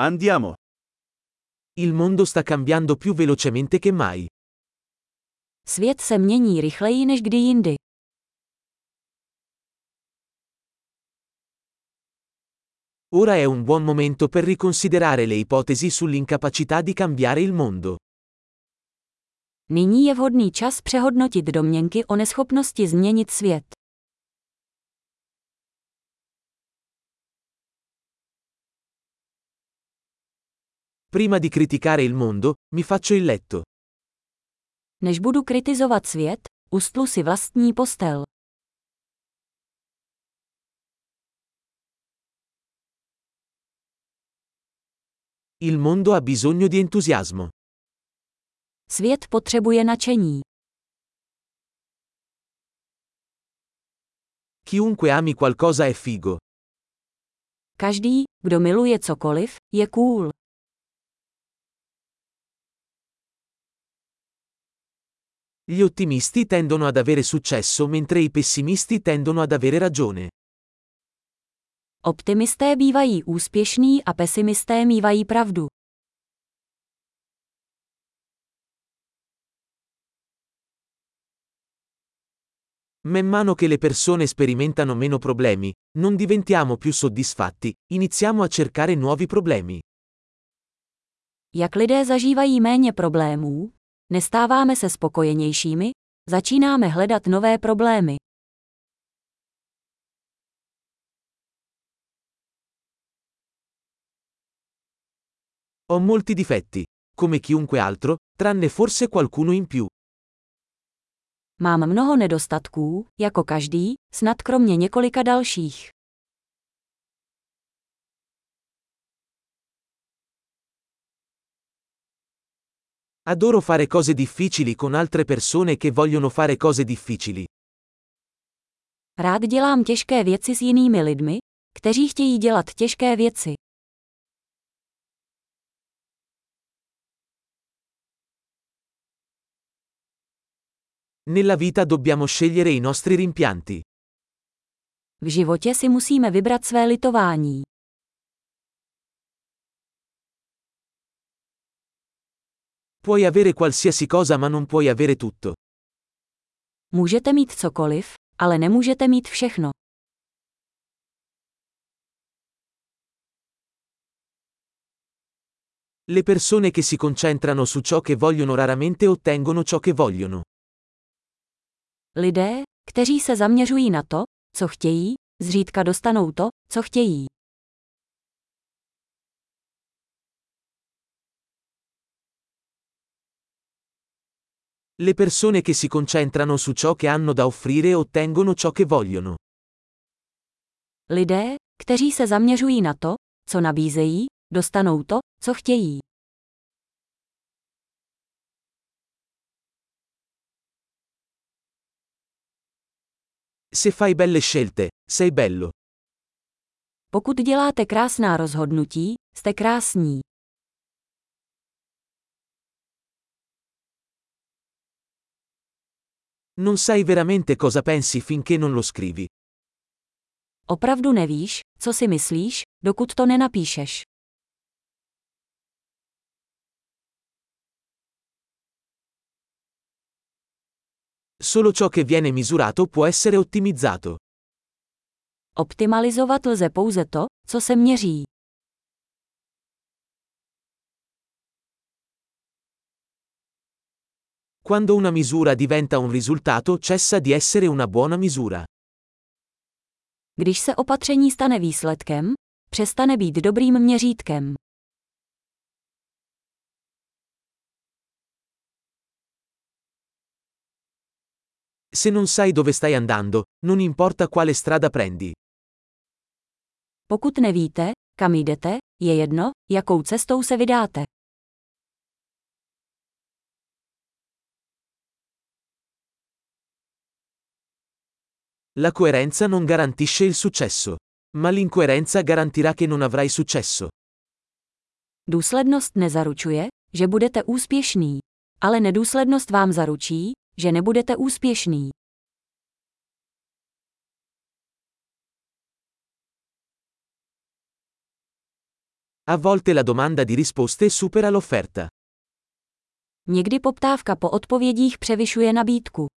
Andiamo. Il mondo sta cambiando più velocemente che mai. Svět se mění rychleji než kdy jindy. Ora è un buon momento per riconsiderare le ipotesi sull'incapacità di cambiare il mondo. Nyní je vhodný čas přehodnotit domněnky o neschopnosti změnit svět. Prima di criticare il mondo, mi faccio il letto. Než budu kritizovat svět, ustlu si vlastní postel. Il mondo ha bisogno di entusiasmo. Svět potřebuje nadšení. Chiunque ami qualcosa è figo. Každý, kdo miluje cokoliv, je cool. Gli ottimisti tendono ad avere successo mentre i pessimisti tendono ad avere ragione. Optimisté bývají úspěšní a pesimisté mívají pravdu. Man mano che le persone sperimentano meno problemi, non diventiamo più soddisfatti, iniziamo a cercare nuovi problemi. Jak lidé zažívají méně problémů, nestáváme se spokojenějšími, začínáme hledat nové problémy. Ho molti difetti, come chiunque altro, tranne forse qualcuno in più. Mám mnoho nedostatků, jako každý, snad kromě několika dalších. Adoro fare cose difficili con altre persone che vogliono fare cose difficili. Rád dělám těžké věci s jinými lidmi, kteří chtějí dělat těžké věci. Nella vita dobbiamo scegliere i nostri rimpianti. V životě si musíme vybrat své litování. Puoi avere qualsiasi cosa ma non puoi avere tutto. Můžete mít cokoliv, ale nemůžete mít všechno. Le persone che si concentrano su ciò che vogliono raramente ottengono ciò che vogliono. Lidé, kteří se zaměřují na to, co chtějí, zřídka dostanou to, co chtějí. Le persone che si concentrano su ciò che hanno da offrire ottengono ciò che vogliono. Lidé, kteří se zaměřují na to, co nabízejí, dostanou to, co chtějí. Se fai belle scelte, sei bello. Pokud děláte krásná rozhodnutí, jste krásní. Non sai veramente cosa pensi finché non lo scrivi. Opravdu nevíš, co si myslíš, dokud to nenapíšeš. Solo ciò che viene misurato può essere ottimizzato. Optimalizovat lze pouze to, co se měří. Quando una misura diventa un risultato cessa di essere una buona misura. Když se opatření stane výsledkem, přestane být dobrým měřítkem. Se non sai dove stai andando, non importa quale strada prendi. Pokud nevíte, kam jdete, je jedno, jakou cestou se vydáte. La coerenza non garantisce il successo. Ma l'incoerenza garantirà che non avrai successo. Důslednost nezaručuje, že budete úspěšný. Ale nedůslednost vám zaručí, že nebudete úspěšný. A volte la domanda di risposte supera l'offerta. Někdy poptávka po odpovědích převyšuje nabídku.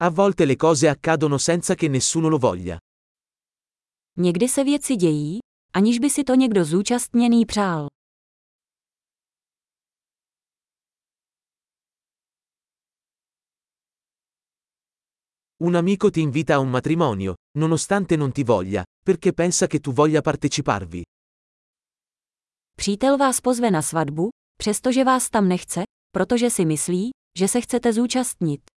A volte le cose accadono senza che nessuno lo voglia. Někdy se věci dějí, aniž by si to někdo zúčastněný přál. Un amico ti invita a un matrimonio, nonostante non ti voglia, perché pensa che tu voglia parteciparvi. Přítel vás pozve na svatbu, přestože vás tam nechce, protože si myslí, že se chcete zúčastnit.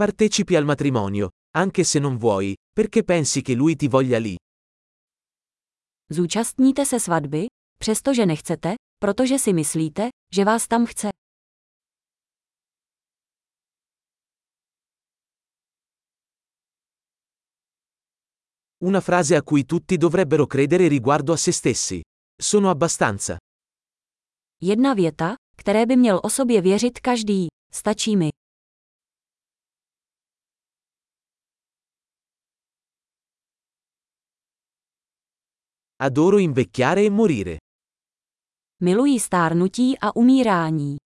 Partecipi al matrimonio, anche se non vuoi, perché pensi che lui ti voglia lì. Zúčastníte se svatby, přestože nechcete, protože si myslíte, že vás tam chce. Una frase a cui tutti dovrebbero credere riguardo a se stessi. Sono abbastanza. Jedna věta, které by měl o sobě věřit každý. Stačí mi. Adoro invecchiare e morire. Miluji stárnutí a umírání.